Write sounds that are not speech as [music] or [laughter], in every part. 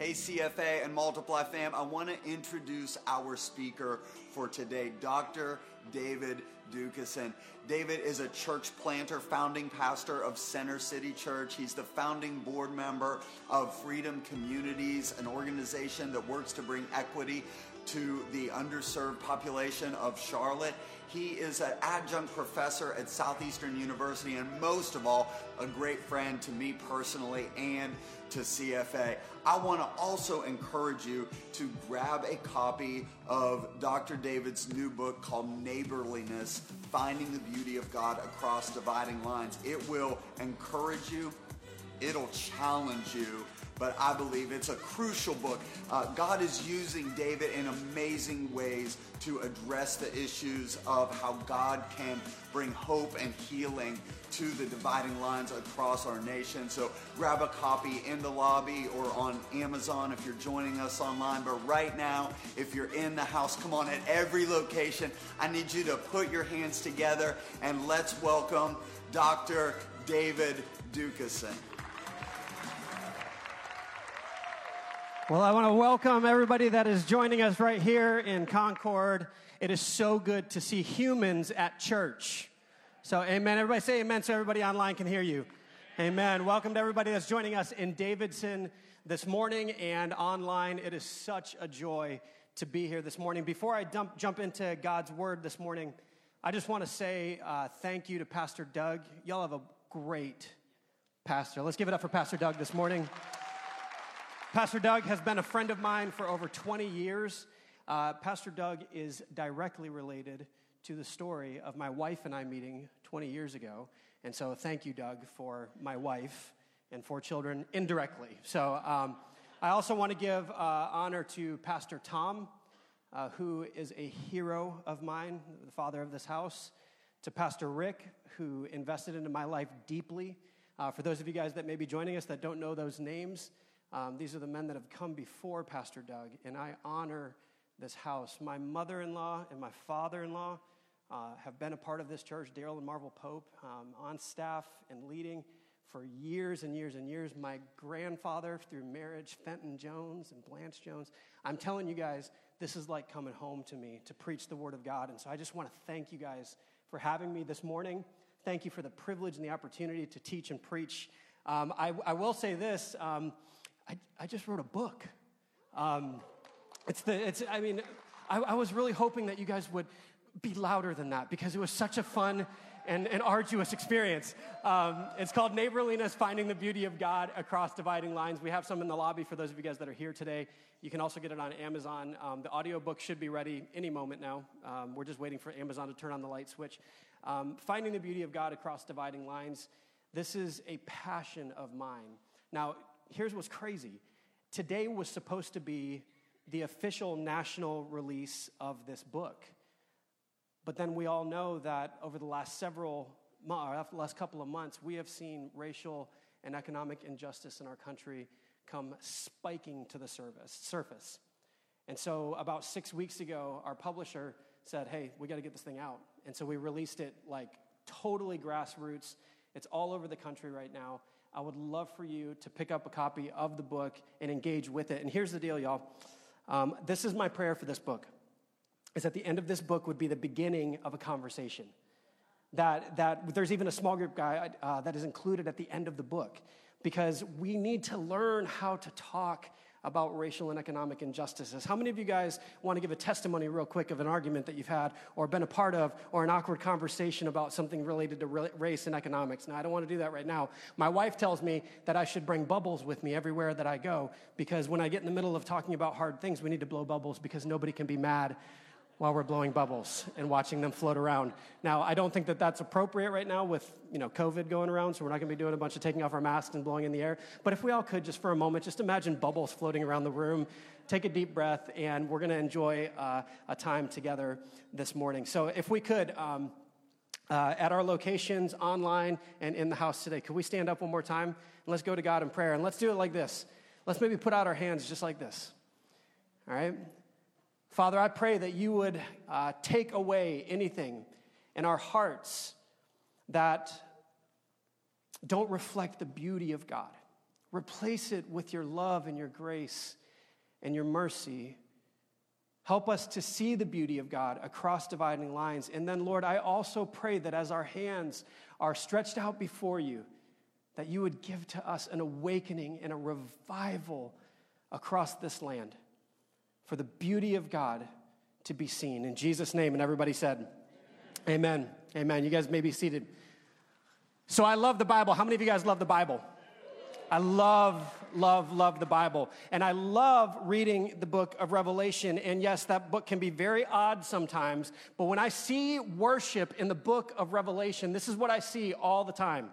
Hey, CFA and Multiply fam, I want to introduce our speaker for today, Dr. David Docusen. David is a church planter, founding pastor of Center City Church. He's the founding board member of Freedom Communities, an organization that works to bring equity to the underserved population of Charlotte. He is an adjunct professor at Southeastern University, and most of all, a great friend to me personally and to CFA. I want to also encourage you to grab a copy of Dr. David's new book called Neighborliness Finding the Beauty of God Across Dividing Lines. It will encourage you, it'll challenge you but I believe it's a crucial book. Uh, God is using David in amazing ways to address the issues of how God can bring hope and healing to the dividing lines across our nation. So grab a copy in the lobby or on Amazon if you're joining us online. But right now, if you're in the house, come on, at every location, I need you to put your hands together and let's welcome Dr. David Docusen. Well, I want to welcome everybody that is joining us right here in Concord. It is so good to see humans at church. So, amen. Everybody say amen so everybody online can hear you. Amen. Welcome to everybody that's joining us in Davidson this morning and online. It is such a joy to be here this morning. Before I dump, jump into God's word this morning, I just want to say uh, thank you to Pastor Doug. Y'all have a great pastor. Let's give it up for Pastor Doug this morning. Pastor Doug has been a friend of mine for over 20 years. Uh, Pastor Doug is directly related to the story of my wife and I meeting 20 years ago. And so, thank you, Doug, for my wife and four children indirectly. So, um, I also want to give uh, honor to Pastor Tom, uh, who is a hero of mine, the father of this house, to Pastor Rick, who invested into my life deeply. Uh, for those of you guys that may be joining us that don't know those names, um, these are the men that have come before Pastor Doug, and I honor this house. My mother in law and my father in law uh, have been a part of this church, Daryl and Marvel Pope, um, on staff and leading for years and years and years. My grandfather, through marriage, Fenton Jones and Blanche Jones. I'm telling you guys, this is like coming home to me to preach the Word of God. And so I just want to thank you guys for having me this morning. Thank you for the privilege and the opportunity to teach and preach. Um, I, I, will say this. Um, I, I just wrote a book. Um, it's the, it's, I mean, I, I was really hoping that you guys would be louder than that because it was such a fun and, arduous experience. Um, it's called Neighborliness Finding the Beauty of God Across Dividing Lines. We have some in the lobby for those of you guys that are here today. You can also get it on Amazon. Um, the audiobook should be ready any moment now. Um, we're just waiting for Amazon to turn on the light switch. Um, Finding the Beauty of God Across Dividing Lines. This is a passion of mine. Now, here's what's crazy today was supposed to be the official national release of this book. But then we all know that over the last several months, uh, last couple of months, we have seen racial and economic injustice in our country come spiking to the service, surface. And so, about six weeks ago, our publisher said, Hey, we got to get this thing out. And so, we released it like totally grassroots. It's all over the country right now. I would love for you to pick up a copy of the book and engage with it. And here's the deal, y'all. Um, this is my prayer for this book. Is that the end of this book would be the beginning of a conversation. That, that there's even a small group guide uh, that is included at the end of the book because we need to learn how to talk about racial and economic injustices. How many of you guys want to give a testimony, real quick, of an argument that you've had or been a part of or an awkward conversation about something related to race and economics? Now, I don't want to do that right now. My wife tells me that I should bring bubbles with me everywhere that I go because when I get in the middle of talking about hard things, we need to blow bubbles because nobody can be mad while we're blowing bubbles and watching them float around. Now, I don't think that that's appropriate right now with, you know, COVID going around, so we're not going to be doing a bunch of taking off our masks and blowing in the air. But if we all could, just for a moment, just imagine bubbles floating around the room, take a deep breath, and we're going to enjoy uh, a time together this morning. So if we could, um, uh, at our locations, online, and in the house today, could we stand up one more time? And let's go to God in prayer. And let's do it like this. Let's maybe put out our hands just like this. All right? Father, I pray that you would uh, take away anything in our hearts that don't reflect the beauty of God. Replace it with your love and your grace and your mercy. Help us to see the beauty of God across dividing lines. And then, Lord, I also pray that as our hands are stretched out before you, that you would give to us an awakening and a revival across this land for the beauty of God to be seen. In Jesus' name, and everybody said, Amen. Amen. Amen. You guys may be seated. So I love the Bible. How many of you guys love the Bible? I love, love, love the Bible. And I love reading the book of Revelation. And yes, that book can be very odd sometimes. But when I see worship in the book of Revelation, this is what I see all the time.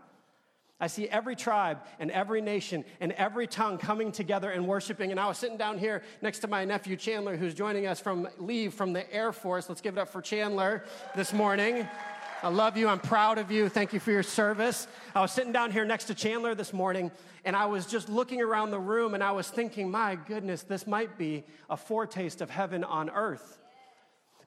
I see every tribe and every nation and every tongue coming together and worshiping. And I was sitting down here next to my nephew Chandler, who's joining us from leave from the Air Force. Let's give it up for Chandler this morning. I love you. I'm proud of you. Thank you for your service. I was sitting down here next to Chandler this morning, and I was just looking around the room and I was thinking, my goodness, this might be a foretaste of heaven on earth.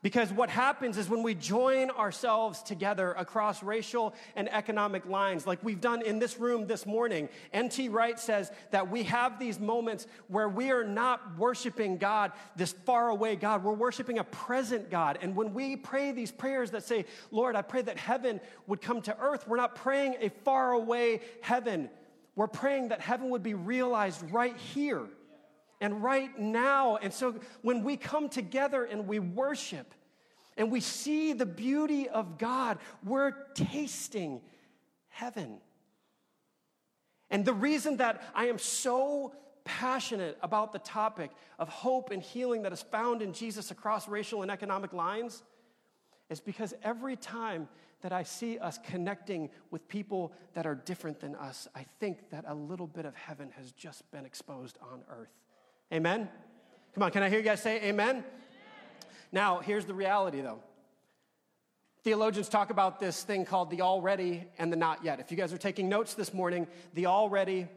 Because what happens is when we join ourselves together across racial and economic lines, like we've done in this room this morning, N.T. Wright says that we have these moments where we are not worshiping God, this far away God. We're worshiping a present God. And when we pray these prayers that say, Lord, I pray that heaven would come to earth, we're not praying a far away heaven. We're praying that heaven would be realized right here and right now. And so when we come together and we worship and we see the beauty of God, we're tasting heaven. And the reason that I am so passionate about the topic of hope and healing that is found in Jesus across racial and economic lines is because every time that I see us connecting with people that are different than us, I think that a little bit of heaven has just been exposed on earth. Amen? Come on, can I hear you guys say amen? Now, here's the reality though. Theologians talk about this thing called the already and the not yet. If you guys are taking notes this morning, the already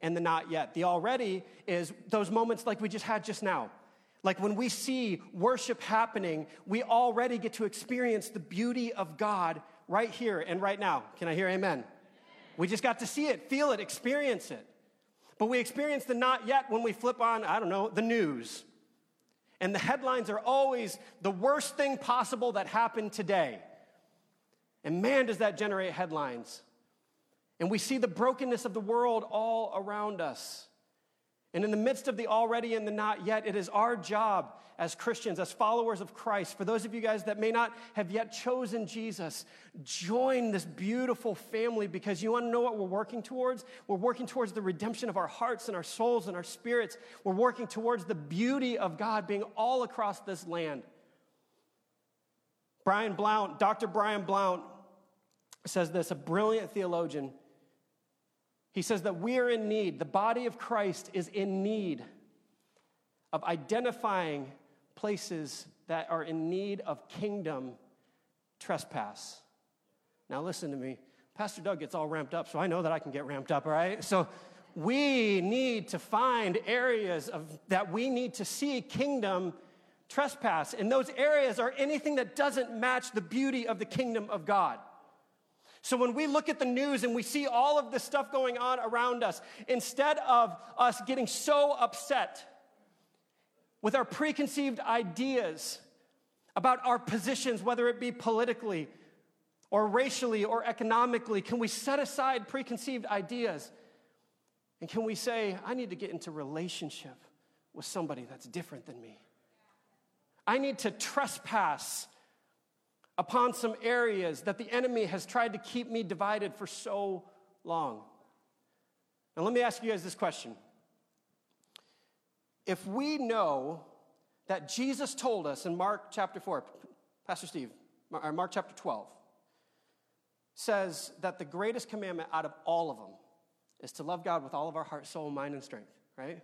and the not yet. The already is those moments like we just had just now. Like when we see worship happening, we already get to experience the beauty of God right here and right now. Can I hear amen? We just got to see it, feel it, experience it. But we experience the not yet when we flip on, I don't know, the news. And the headlines are always the worst thing possible that happened today. And man, does that generate headlines. And we see the brokenness of the world all around us. And in the midst of the already and the not yet, it is our job as Christians, as followers of Christ, for those of you guys that may not have yet chosen Jesus, join this beautiful family because you want to know what we're working towards? We're working towards the redemption of our hearts and our souls and our spirits. We're working towards the beauty of God being all across this land. Brian Blount, Dr. Brian Blount says this, a brilliant theologian. He says that we are in need, the body of Christ is in need of identifying places that are in need of kingdom trespass. Now, listen to me. Pastor Doug gets all ramped up, so I know that I can get ramped up, all right? So, we need to find areas of, that we need to see kingdom trespass. And those areas are anything that doesn't match the beauty of the kingdom of God. So when we look at the news and we see all of this stuff going on around us, instead of us getting so upset with our preconceived ideas about our positions, whether it be politically or racially or economically, can we set aside preconceived ideas and can we say, I need to get into relationship with somebody that's different than me? I need to trespass upon some areas that the enemy has tried to keep me divided for so long. Now, let me ask you guys this question. If we know that Jesus told us in Mark chapter 4, Pastor Steve, or Mark chapter 12, says that the greatest commandment out of all of them is to love God with all of our heart, soul, mind, and strength, right?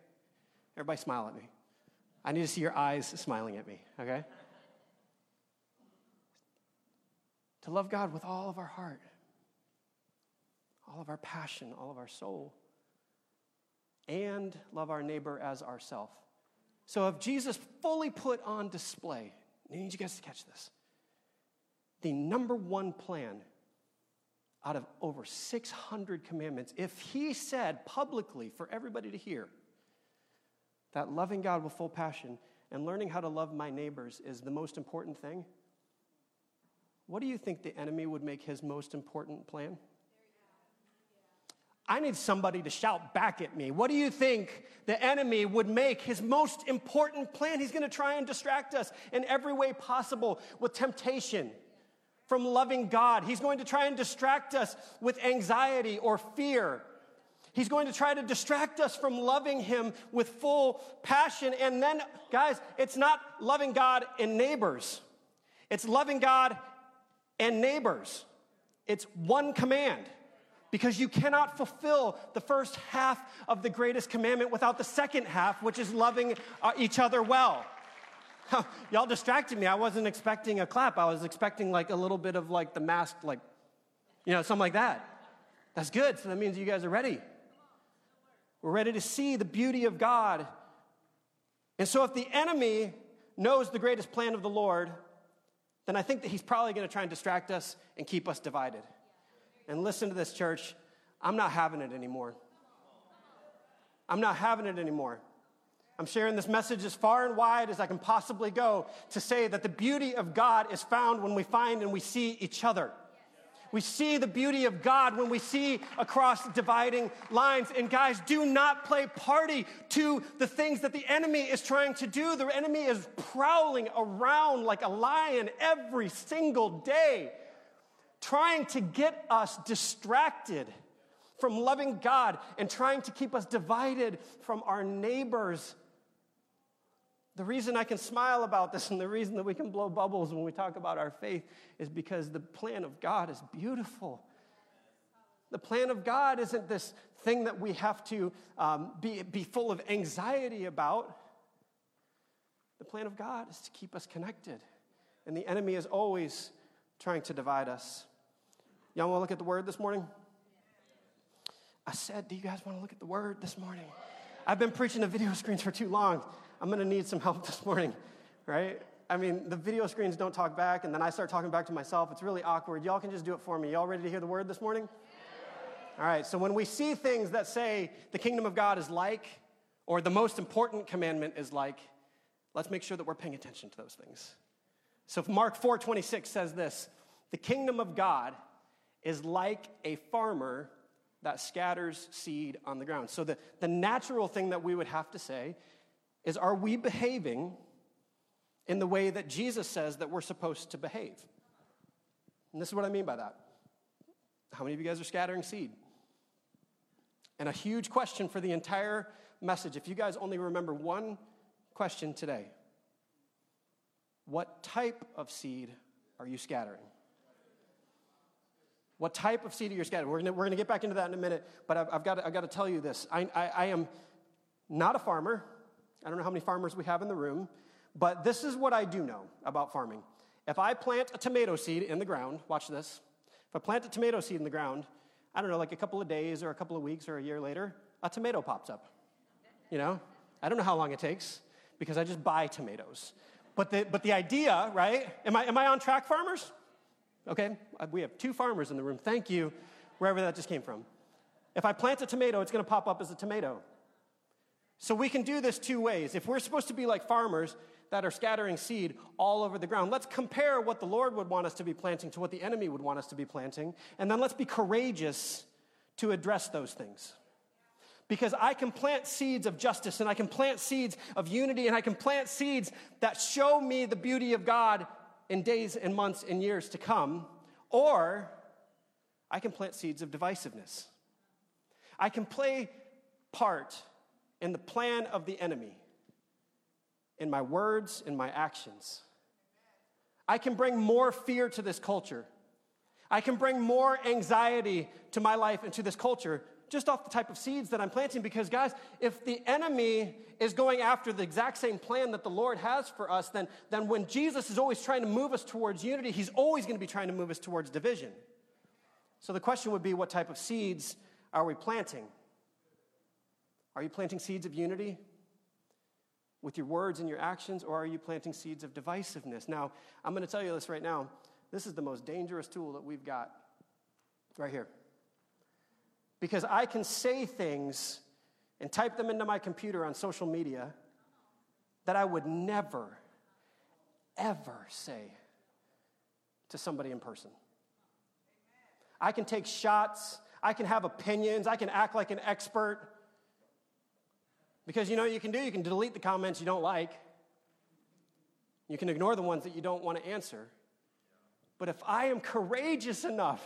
Everybody smile at me. I need to see your eyes smiling at me, okay? To love God with all of our heart, all of our passion, all of our soul, and love our neighbor as ourself. So if Jesus fully put on display, I need you guys to catch this. The number one plan out of over 600 commandments, if he said publicly for everybody to hear that loving God with full passion and learning how to love my neighbors is the most important thing, what do you think the enemy would make his most important plan? I need somebody to shout back at me. What do you think the enemy would make his most important plan? He's going to try and distract us in every way possible with temptation from loving God. He's going to try and distract us with anxiety or fear. He's going to try to distract us from loving Him with full passion. And then, guys, it's not loving God and neighbors, it's loving God and neighbors. It's one command because you cannot fulfill the first half of the greatest commandment without the second half, which is loving uh, each other well. Y'all distracted me. I wasn't expecting a clap. I was expecting like a little bit of like the mask, like, you know, something like that. That's good. So that means you guys are ready. We're ready to see the beauty of God. And so if the enemy knows the greatest plan of the Lord, then I think that he's probably going to try and distract us and keep us divided. And listen to this, church. I'm not having it anymore. I'm not having it anymore. I'm sharing this message as far and wide as I can possibly go to say that the beauty of God is found when we find and we see each other. We see the beauty of God when we see across dividing lines. And guys, do not play party to the things that the enemy is trying to do. The enemy is prowling around like a lion every single day trying to get us distracted from loving God and trying to keep us divided from our neighbors. The reason I can smile about this and the reason that we can blow bubbles when we talk about our faith is because the plan of God is beautiful. The plan of God isn't this thing that we have to um, be, be full of anxiety about. The plan of God is to keep us connected. And the enemy is always trying to divide us. Y'all want to look at the word this morning? I said, Do you guys want to look at the word this morning? I've been preaching to video screens for too long. I'm going to need some [laughs] help this morning, right? I mean, the video screens don't talk back, and then I start talking back to myself. It's really awkward. Y'all can just do it for me. Y'all ready to hear the word this morning? All right, so when we see things that say the kingdom of God is like, or the most important commandment is like, let's make sure that we're paying attention to those things. So Mark 4:26 says this, the kingdom of God is like a farmer that scatters seed on the ground. So, the, the natural thing that we would have to say is are we behaving in the way that Jesus says that we're supposed to behave? And this is what I mean by that. How many of you guys are scattering seed? And a huge question for the entire message. If you guys only remember one question today, what type of seed are you scattering? What type of seed are you scattering? We're going we're gonna get back into that in a minute, but I've, I've, got, I've to tell you this. I, I, I am not a farmer. I don't know how many farmers we have in the room, but this is what I do know about farming. If I plant a tomato seed in the ground, watch this. If I plant a tomato seed in the ground, I don't know, like a couple of days or a couple of weeks or a year later, a tomato pops up. You know? I don't know how long it takes because I just buy tomatoes. But the, but the idea, right? Am I, am I on track, farmers? Okay? Uh, we have two farmers in the room. Thank you, wherever that just came from. If I plant a tomato, it's going to pop up as a tomato. So we can do this two ways. If we're supposed to be like farmers that are scattering seed all over the ground, let's compare what the Lord would want us to be planting to what the enemy would want us to be planting, and then let's be courageous to address those things. Because I can plant seeds of justice and I can plant seeds of unity and I can plant seeds that show me the beauty of God in days and months and years to come, or I can plant seeds of divisiveness. I can play part in the plan of the enemy in my words, in my actions. I can bring more fear to this culture. I can bring more anxiety to my life and to this culture just off the type of seeds that I'm planting. Because, guys, if the enemy is going after the exact same plan that the Lord has for us, then, then when Jesus is always trying to move us towards unity, he's always going to be trying to move us towards division. So the question would be what type of seeds are we planting? Are you planting seeds of unity with your words and your actions, or are you planting seeds of divisiveness? Now, I'm going to tell you this right now. This is the most dangerous tool that we've got Right here. Because I can say things and type them into my computer on social media that I would never, ever say to somebody in person. I can take shots, I can have opinions, I can act like an expert. Because you know you can do? You can delete the comments you don't like. You can ignore the ones that you don't want to answer. But if I am courageous enough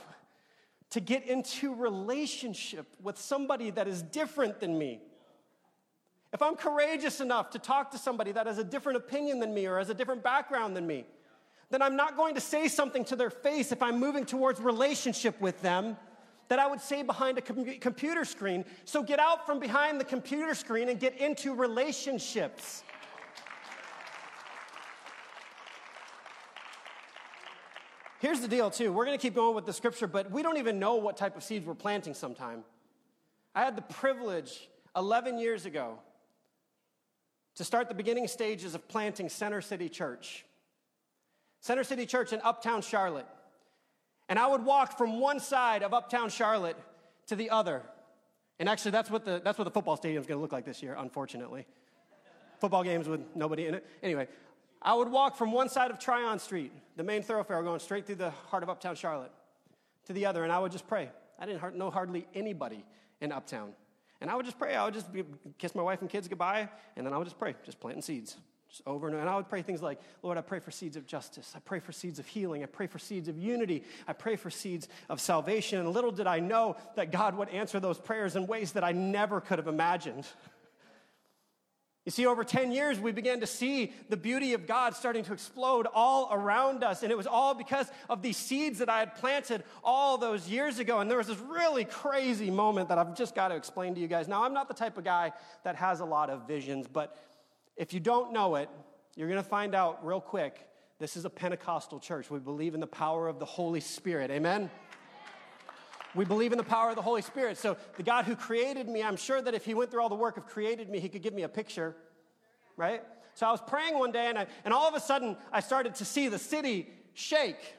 to get into relationship with somebody that is different than me, if I'm courageous enough to talk to somebody that has a different opinion than me or has a different background than me, then I'm not going to say something to their face if I'm moving towards relationship with them that I would say behind a com- computer screen. So get out from behind the computer screen and get into relationships. Here's the deal, too. We're going to keep going with the scripture, but we don't even know what type of seeds we're planting sometime. I had the privilege 11 years ago to start the beginning stages of planting Center City Church. Center City Church in Uptown Charlotte. And I would walk from one side of Uptown Charlotte to the other. And actually, that's what the, that's what the football stadium is going to look like this year, unfortunately. football games with nobody in it. Anyway, I would walk from one side of Tryon Street, the main thoroughfare going straight through the heart of Uptown Charlotte, to the other, and I would just pray. I didn't know hardly anybody in Uptown. And I would just pray. I would just be, kiss my wife and kids goodbye, and then I would just pray, just planting seeds. Just over and over. And I would pray things like, Lord, I pray for seeds of justice. I pray for seeds of healing. I pray for seeds of unity. I pray for seeds of salvation. And little did I know that God would answer those prayers in ways that I never could have imagined. You see, over 10 years, we began to see the beauty of God starting to explode all around us. And it was all because of these seeds that I had planted all those years ago. And there was this really crazy moment that I've just got to explain to you guys. Now, I'm not the type of guy that has a lot of visions, but if you don't know it, you're going to find out real quick. This is a Pentecostal church. We believe in the power of the Holy Spirit. Amen? We believe in the power of the Holy Spirit. So, the God who created me, I'm sure that if He went through all the work of created me, He could give me a picture, right? So, I was praying one day, and, I, and all of a sudden, I started to see the city shake.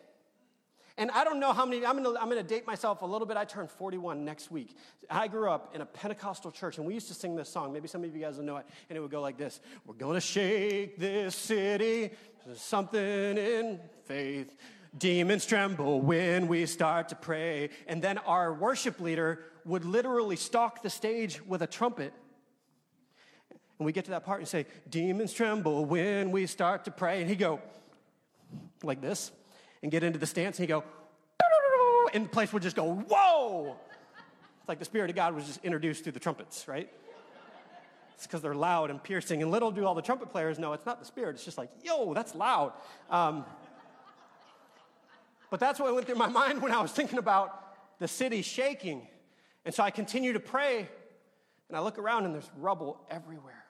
And I don't know how many, I'm gonna, I'm gonna date myself a little bit. I turned 41 next week. I grew up in a Pentecostal church, and we used to sing this song. Maybe some of you guys will know it. And it would go like this We're gonna shake this city, something in faith. Demons tremble when we start to pray. And then our worship leader would literally stalk the stage with a trumpet. And we get to that part and say, Demons tremble when we start to pray. And he'd go like this and get into the stance and he'd go, and the place would just go, Whoa! It's like the Spirit of God was just introduced through the trumpets, right? It's because they're loud and piercing. And little do all the trumpet players know it's not the Spirit. It's just like, yo, that's loud. Um, but that's what went through my mind when I was thinking about the city shaking. And so I continue to pray, and I look around, and there's rubble everywhere.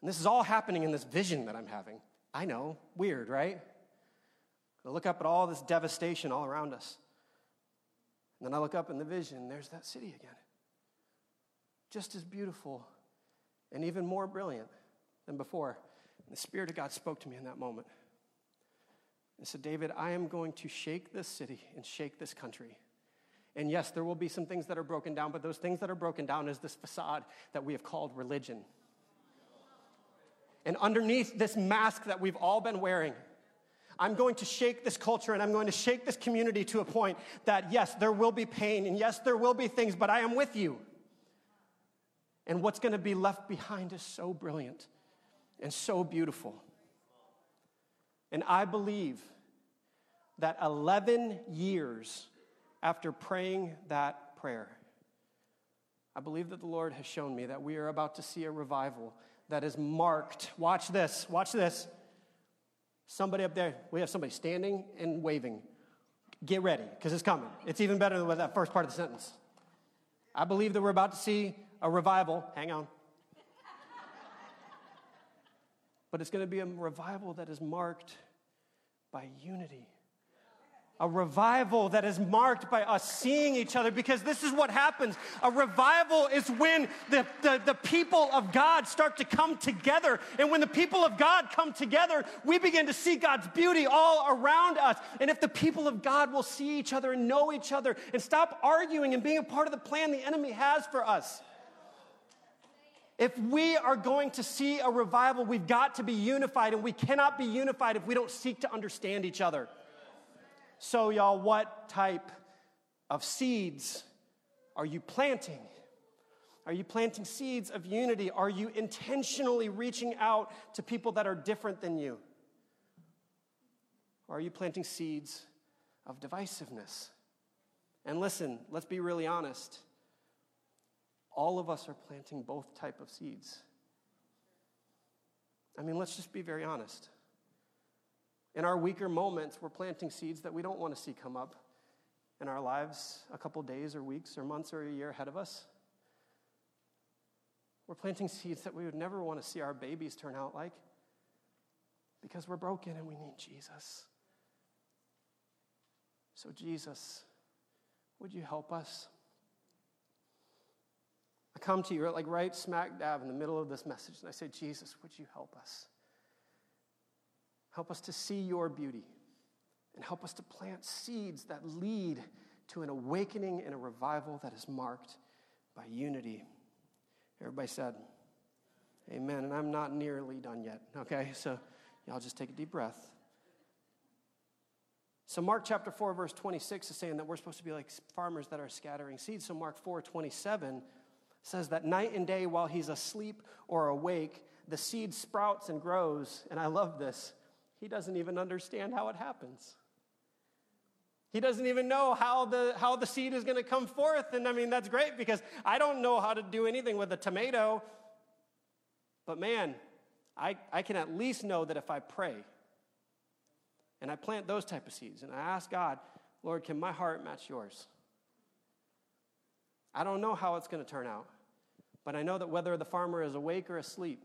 And this is all happening in this vision that I'm having. I know, weird, right? I look up at all this devastation all around us. And then I look up in the vision, there's that city again. Just as beautiful and even more brilliant than before. And the Spirit of God spoke to me in that moment and said, David, I am going to shake this city and shake this country. And yes, there will be some things that are broken down, but those things that are broken down is this facade that we have called religion. And underneath this mask that we've all been wearing, I'm going to shake this culture and I'm going to shake this community to a point that, yes, there will be pain and yes, there will be things, but I am with you. And what's going to be left behind is so brilliant and so beautiful. And I believe that 11 years after praying that prayer, I believe that the Lord has shown me that we are about to see a revival that is marked. Watch this, watch this. Somebody up there, we have somebody standing and waving. Get ready, because it's coming. It's even better than that first part of the sentence. I believe that we're about to see a revival. Hang on. but it's going to be a revival that is marked by unity, A revival that is marked by us seeing each other because this is what happens. A revival is when the, the, the, people of God start to come together. And when the people of God come together, we begin to see God's beauty all around us. And if the people of God will see each other and know each other and stop arguing and being a part of the plan the enemy has for us, if we are going to see a revival, we've got to be unified, and we cannot be unified if we don't seek to understand each other. So, y'all, what type of seeds are you planting? Are you planting seeds of unity? Are you intentionally reaching out to people that are different than you? Or are you planting seeds of divisiveness? And listen, let's be really honest all of us are planting both type of seeds. I mean, let's just be very honest. In our weaker moments, we're planting seeds that we don't want to see come up in our lives a couple days or weeks or months or a year ahead of us. We're planting seeds that we would never want to see our babies turn out like because we're broken and we need Jesus. So, Jesus, would you help us? I come to you like right smack dab in the middle of this message and I say, Jesus, would you help us? Help us to see your beauty and help us to plant seeds that lead to an awakening and a revival that is marked by unity. Everybody said, Amen. And I'm not nearly done yet, okay? So y'all just take a deep breath. So Mark chapter 4 verse 26 is saying that we're supposed to be like farmers that are scattering seeds. So Mark 4 27 says that night and day while he's asleep or awake, the seed sprouts and grows. And I love this. He doesn't even understand how it happens. He doesn't even know how the, how the seed is going to come forth. And I mean, that's great because I don't know how to do anything with a tomato. But man, I, I can at least know that if I pray and I plant those type of seeds and I ask God, Lord, can my heart match yours? I don't know how it's going to turn out. But I know that whether the farmer is awake or asleep,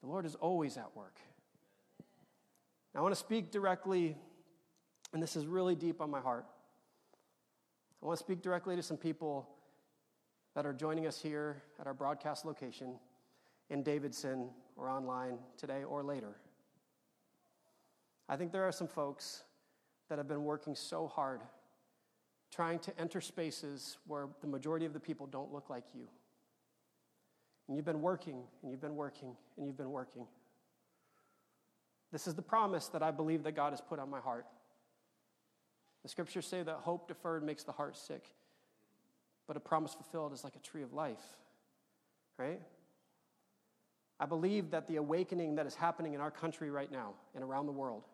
the Lord is always at work. I want to speak directly, and this is really deep on my heart. I want to speak directly to some people that are joining us here at our broadcast location in Davidson or online today or later. I think there are some folks that have been working so hard trying to enter spaces where the majority of the people don't look like you. And you've been working, and you've been working, and you've been working. This is the promise that I believe that God has put on my heart. The scriptures say that hope deferred makes the heart sick, but a promise fulfilled is like a tree of life, right? I believe that the awakening that is happening in our country right now and around the world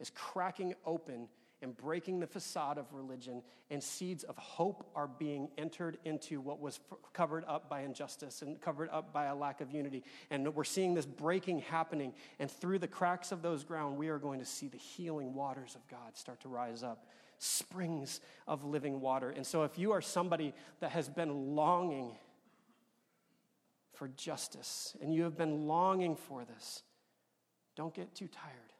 is cracking open and breaking the facade of religion, and seeds of hope are being entered into what was covered up by injustice and covered up by a lack of unity. And we're seeing this breaking happening, and through the cracks of those ground, we are going to see the healing waters of God start to rise up springs of living water. And so, if you are somebody that has been longing for justice and you have been longing for this, don't get too tired.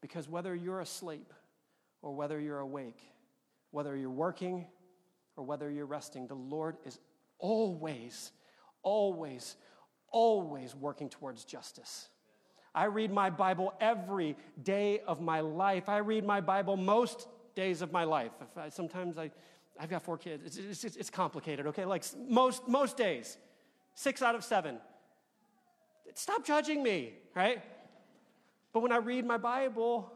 Because whether you're asleep or whether you're awake, whether you're working or whether you're resting, the Lord is always, always, always working towards justice. I read my Bible every day of my life. I read my Bible most days of my life. I, sometimes I, I've got four kids. It's, it's, it's complicated, okay? Like most, most days, six out of seven. Stop judging me, right? But when I read my Bible,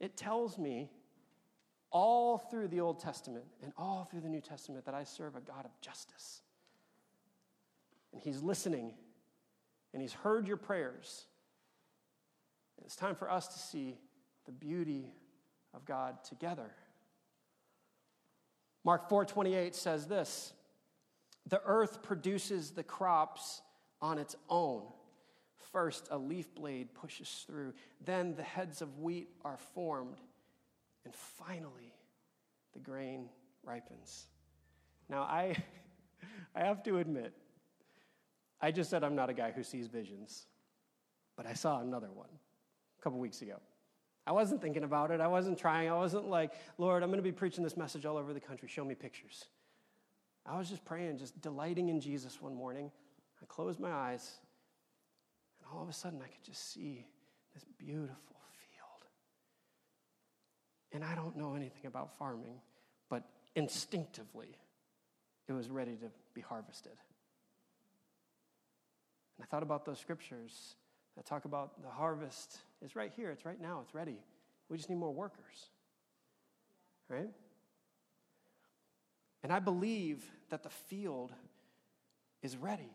it tells me all through the Old Testament and all through the New Testament that I serve a God of justice. And He's listening and He's heard your prayers. And it's time for us to see the beauty of God together. Mark 4:28 says this, "The earth produces the crops on its own. First, a leaf blade pushes through, then the heads of wheat are formed." And finally, the grain ripens. Now, I, [laughs] I have to admit, I just said I'm not a guy who sees visions, but I saw another one a couple weeks ago. I wasn't thinking about it. I wasn't trying. I wasn't like, Lord, I'm going to be preaching this message all over the country. Show me pictures. I was just praying, just delighting in Jesus one morning. I closed my eyes, and all of a sudden I could just see this beautiful field. And I don't know anything about farming, but instinctively, it was ready to be harvested. And I thought about those scriptures that talk about the harvest is right here, it's right now, it's ready. We just need more workers. Right? And I believe that the field is ready.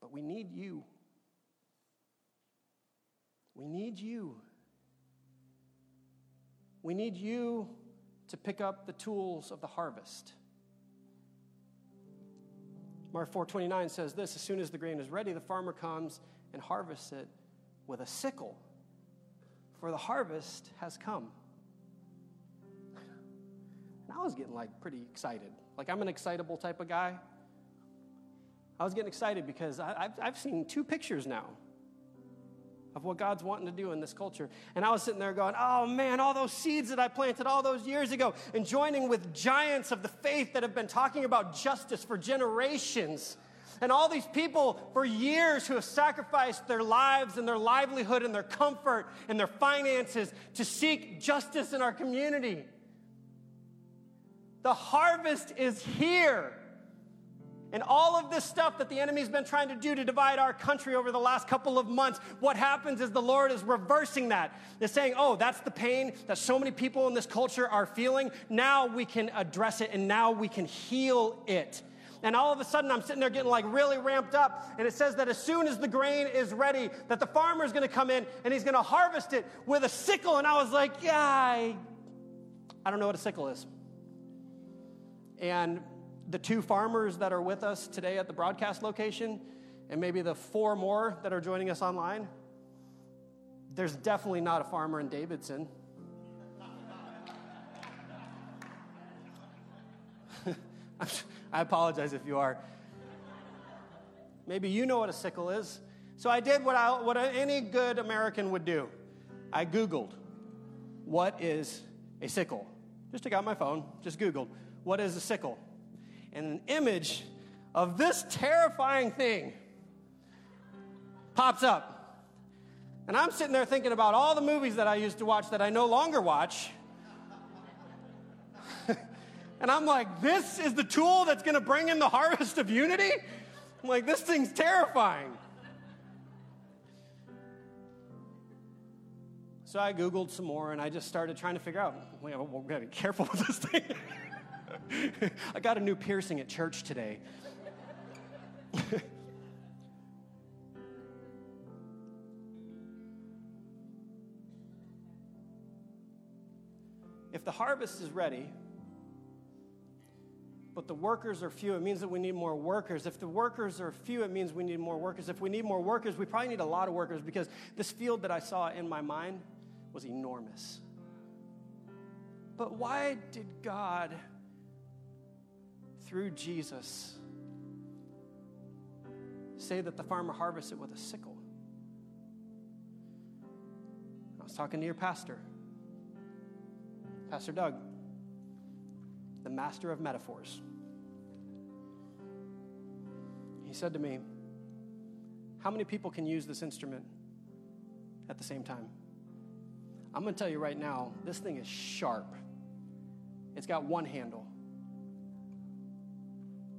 But we need you. We need you. We need you to pick up the tools of the harvest. Mark 4:29 says this, as soon as the grain is ready, the farmer comes and harvests it with a sickle. For the harvest has come. And I was getting like pretty excited. Like I'm an excitable type of guy. I was getting excited because I, have I've seen two pictures now of what God's wanting to do in this culture. And I was sitting there going, oh man, all those seeds that I planted all those years ago, and joining with giants of the faith that have been talking about justice for generations. And all these people for years who have sacrificed their lives and their livelihood and their comfort and their finances to seek justice in our community. The harvest is here. And all of this stuff that the enemy's been trying to do to divide our country over the last couple of months, what happens is the Lord is reversing that. They're saying, oh, that's the pain that so many people in this culture are feeling. Now we can address it and now we can heal it. And all of a sudden, I'm sitting there getting like really ramped up. And it says that as soon as the grain is ready, that the farmer is going to come in and he's going to harvest it with a sickle. And I was like, yeah, I, I don't know what a sickle is. And the two farmers that are with us today at the broadcast location, and maybe the four more that are joining us online, there's definitely not a farmer in Davidson. [laughs] I apologize if you are. Maybe you know what a sickle is. So I did what, I, what any good American would do I Googled, what is a sickle? Just took out my phone, just Googled, what is a sickle? And an image of this terrifying thing pops up. And I'm sitting there thinking about all the movies that I used to watch that I no longer watch. [laughs] and I'm like, this is the tool that's going to bring in the harvest of unity? I'm like, this thing's terrifying. So I Googled some more and I just started trying to figure out, we gotta be careful [laughs] with this thing. [laughs] I got a new piercing at church today. [laughs] if the harvest is ready, but the workers are few, it means that we need more workers. If the workers are few, it means we need more workers. If we need more workers, we probably need a lot of workers because this field that I saw in my mind was enormous. But why did God through Jesus, say that the farmer harvests it with a sickle. I was talking to your pastor, Pastor Doug, the master of metaphors. He said to me, How many people can use this instrument at the same time? I'm going to tell you right now, this thing is sharp. It's got one handle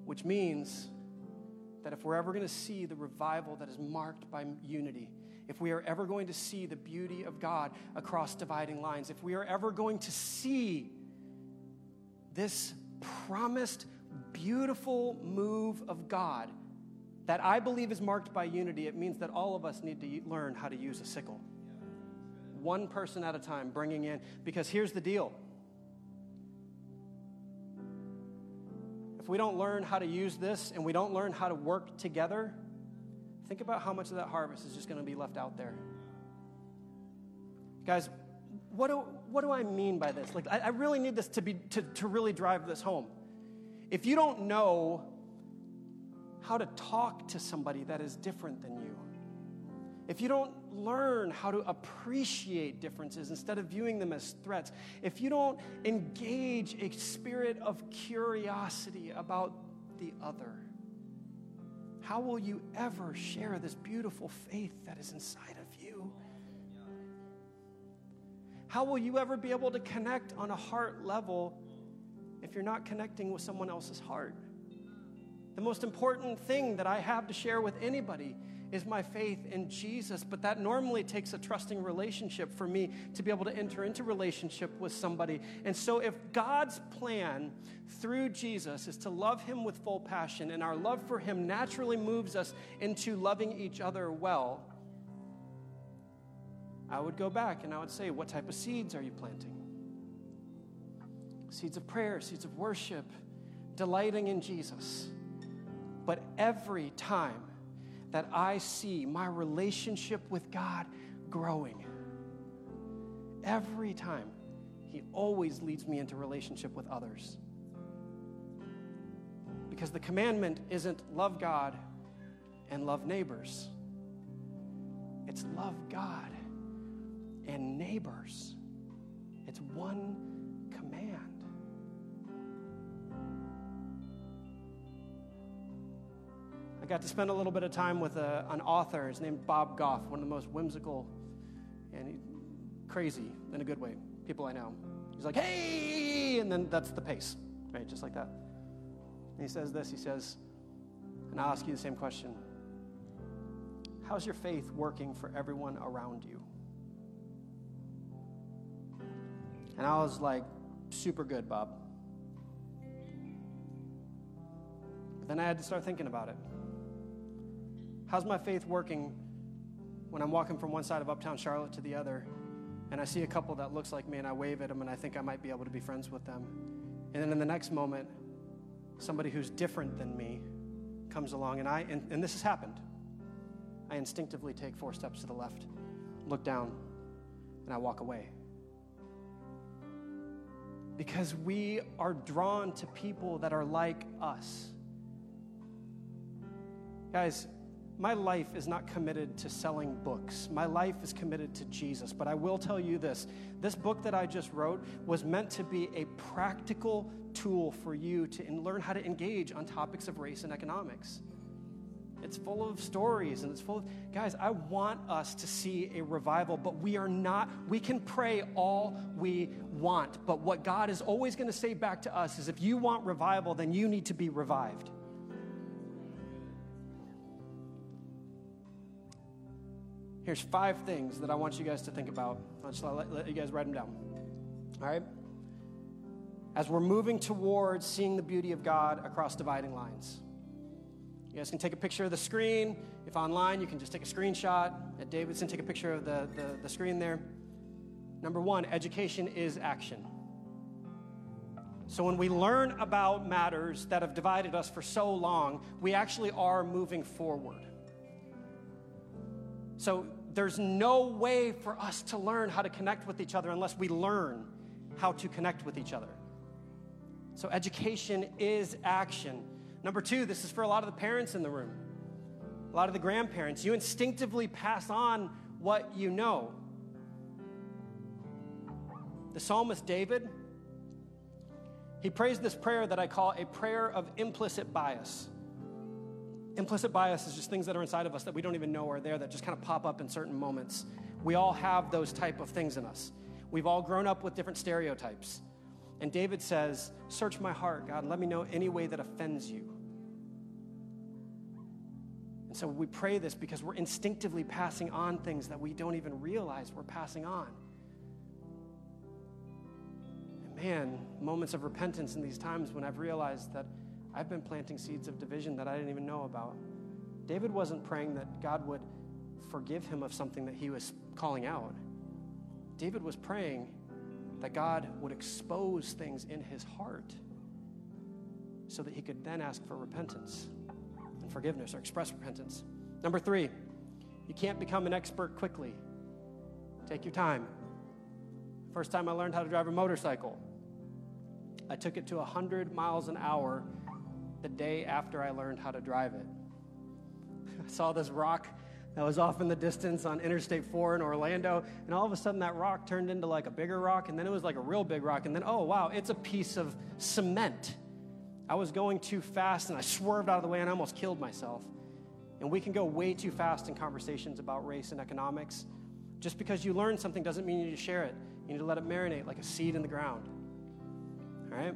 which means that if we're ever going to see the revival that is marked by unity, if we are ever going to see the beauty of God across dividing lines, if we are ever going to see this promised, beautiful move of God that I believe is marked by unity, it means that all of us need to learn how to use a sickle. One person at a time, bringing in, because here's the deal we don't learn how to use this and we don't learn how to work together, think about how much of that harvest is just going to be left out there. Guys, what do, what do I mean by this? Like, I, I really need this to, be, to, to really drive this home. If you don't know how to talk to somebody that is different than you, if you don't learn how to appreciate differences instead of viewing them as threats, if you don't engage a spirit of curiosity about the other, how will you ever share this beautiful faith that is inside of you? How will you ever be able to connect on a heart level if you're not connecting with someone else's heart? The most important thing that I have to share with anybody is my faith in Jesus. But that normally takes a trusting relationship for me to be able to enter into relationship with somebody. And so, if God's plan through Jesus is to love Him with full passion, and our love for Him naturally moves us into loving each other well, I would go back and I would say, What type of seeds are you planting? Seeds of prayer, seeds of worship, delighting in Jesus. But every time that I see my relationship with God growing. Every time, He always leads me into relationship with others. Because the commandment isn't love God and love neighbors, it's love God and neighbors. It's one command. Got to spend a little bit of time with a, an author. His named Bob Goff, one of the most whimsical and crazy in a good way people I know. He's like, hey, and then that's the pace, right? Just like that. And he says this he says, and I'll ask you the same question How's your faith working for everyone around you? And I was like, super good, Bob. But then I had to start thinking about it. How's my faith working when I'm walking from one side of uptown Charlotte to the other and I see a couple that looks like me and I wave at them and I think I might be able to be friends with them? And then in the next moment, somebody who's different than me comes along and I, and, and this has happened. I instinctively take four steps to the left, look down, and I walk away. Because we are drawn to people that are like us. Guys, my life is not committed to selling books. My life is committed to Jesus. But I will tell you this this book that I just wrote was meant to be a practical tool for you to learn how to engage on topics of race and economics. It's full of stories and it's full of, guys, I want us to see a revival, but we are not, we can pray all we want. But what God is always going to say back to us is if you want revival, then you need to be revived. Here's five things that I want you guys to think about. I'll just let, let you guys write them down. All right? As we're moving towards seeing the beauty of God across dividing lines. You guys can take a picture of the screen. If online, you can just take a screenshot. At Davidson, take a picture of the, the, the screen there. Number one, education is action. So when we learn about matters that have divided us for so long, we actually are moving forward. So there's no way for us to learn how to connect with each other unless we learn how to connect with each other. So, education is action. Number two, this is for a lot of the parents in the room, a lot of the grandparents. You instinctively pass on what you know. The psalmist David, he prays this prayer that I call a prayer of implicit bias. Implicit bias is just things that are inside of us that we don't even know are there that just kind of pop up in certain moments. We all have those type of things in us. We've all grown up with different stereotypes. And David says, Search my heart, God, let me know any way that offends you. And so we pray this because we're instinctively passing on things that we don't even realize we're passing on. And man, moments of repentance in these times when I've realized that I've been planting seeds of division that I didn't even know about. David wasn't praying that God would forgive him of something that he was calling out. David was praying that God would expose things in his heart so that he could then ask for repentance and forgiveness or express repentance. Number three, you can't become an expert quickly. Take your time. First time I learned how to drive a motorcycle, I took it to 100 miles an hour the day after I learned how to drive it. [laughs] I saw this rock that was off in the distance on Interstate 4 in Orlando. And all of a sudden, that rock turned into like a bigger rock, and then it was like a real big rock. And then, oh, wow, it's a piece of cement. I was going too fast and I swerved out of the way and I almost killed myself. And we can go way too fast in conversations about race and economics. Just because you learn something doesn't mean you need to share it. You need to let it marinate like a seed in the ground. All right?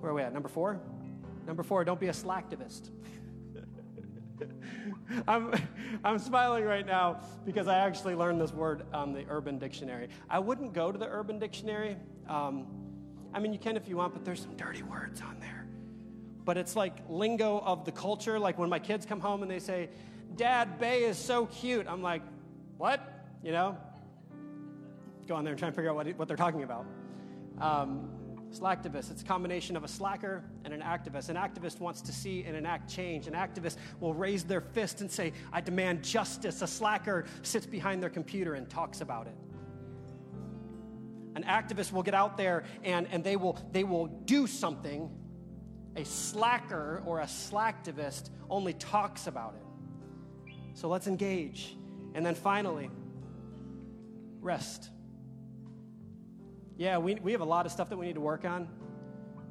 Where are we at? Number four? Number four, don't be a slacktivist. [laughs] I'm, I'm smiling right now because I actually learned this word on the Urban Dictionary. I wouldn't go to the Urban Dictionary. Um, I mean, you can if you want, but there's some dirty words on there. But it's like lingo of the culture. Like when my kids come home and they say, Dad, bae is so cute. I'm like, what? You know? Go on there and try and figure out what, what they're talking about. Um, Slacktivist, it's a combination of a slacker and an activist. An activist wants to see and enact change. An activist will raise their fist and say, I demand justice. A slacker sits behind their computer and talks about it. An activist will get out there and, and they, will, they will do something. A slacker or a slacktivist only talks about it. So let's engage. And then finally, rest. Yeah, we, we have a lot of stuff that we need to work on,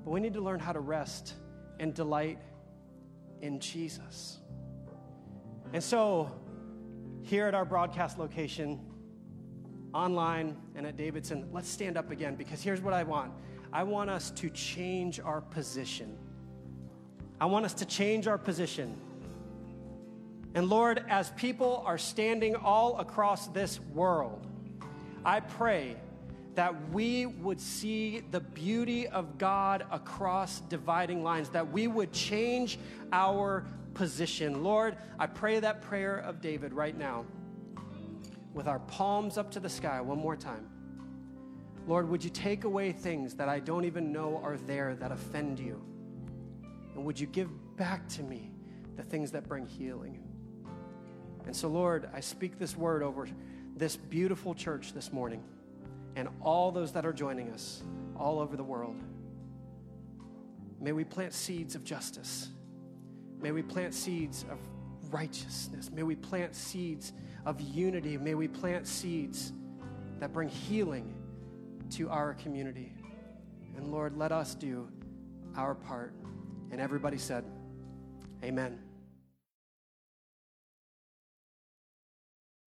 but we need to learn how to rest and delight in Jesus. And so, here at our broadcast location, online and at Davidson, let's stand up again because here's what I want I want us to change our position. I want us to change our position. And Lord, as people are standing all across this world, I pray that we would see the beauty of God across dividing lines, that we would change our position. Lord, I pray that prayer of David right now with our palms up to the sky one more time. Lord, would you take away things that I don't even know are there that offend you? And would you give back to me the things that bring healing? And so, Lord, I speak this word over this beautiful church this morning and all those that are joining us all over the world. May we plant seeds of justice. May we plant seeds of righteousness. May we plant seeds of unity. May we plant seeds that bring healing to our community. And Lord, let us do our part. And everybody said, Amen.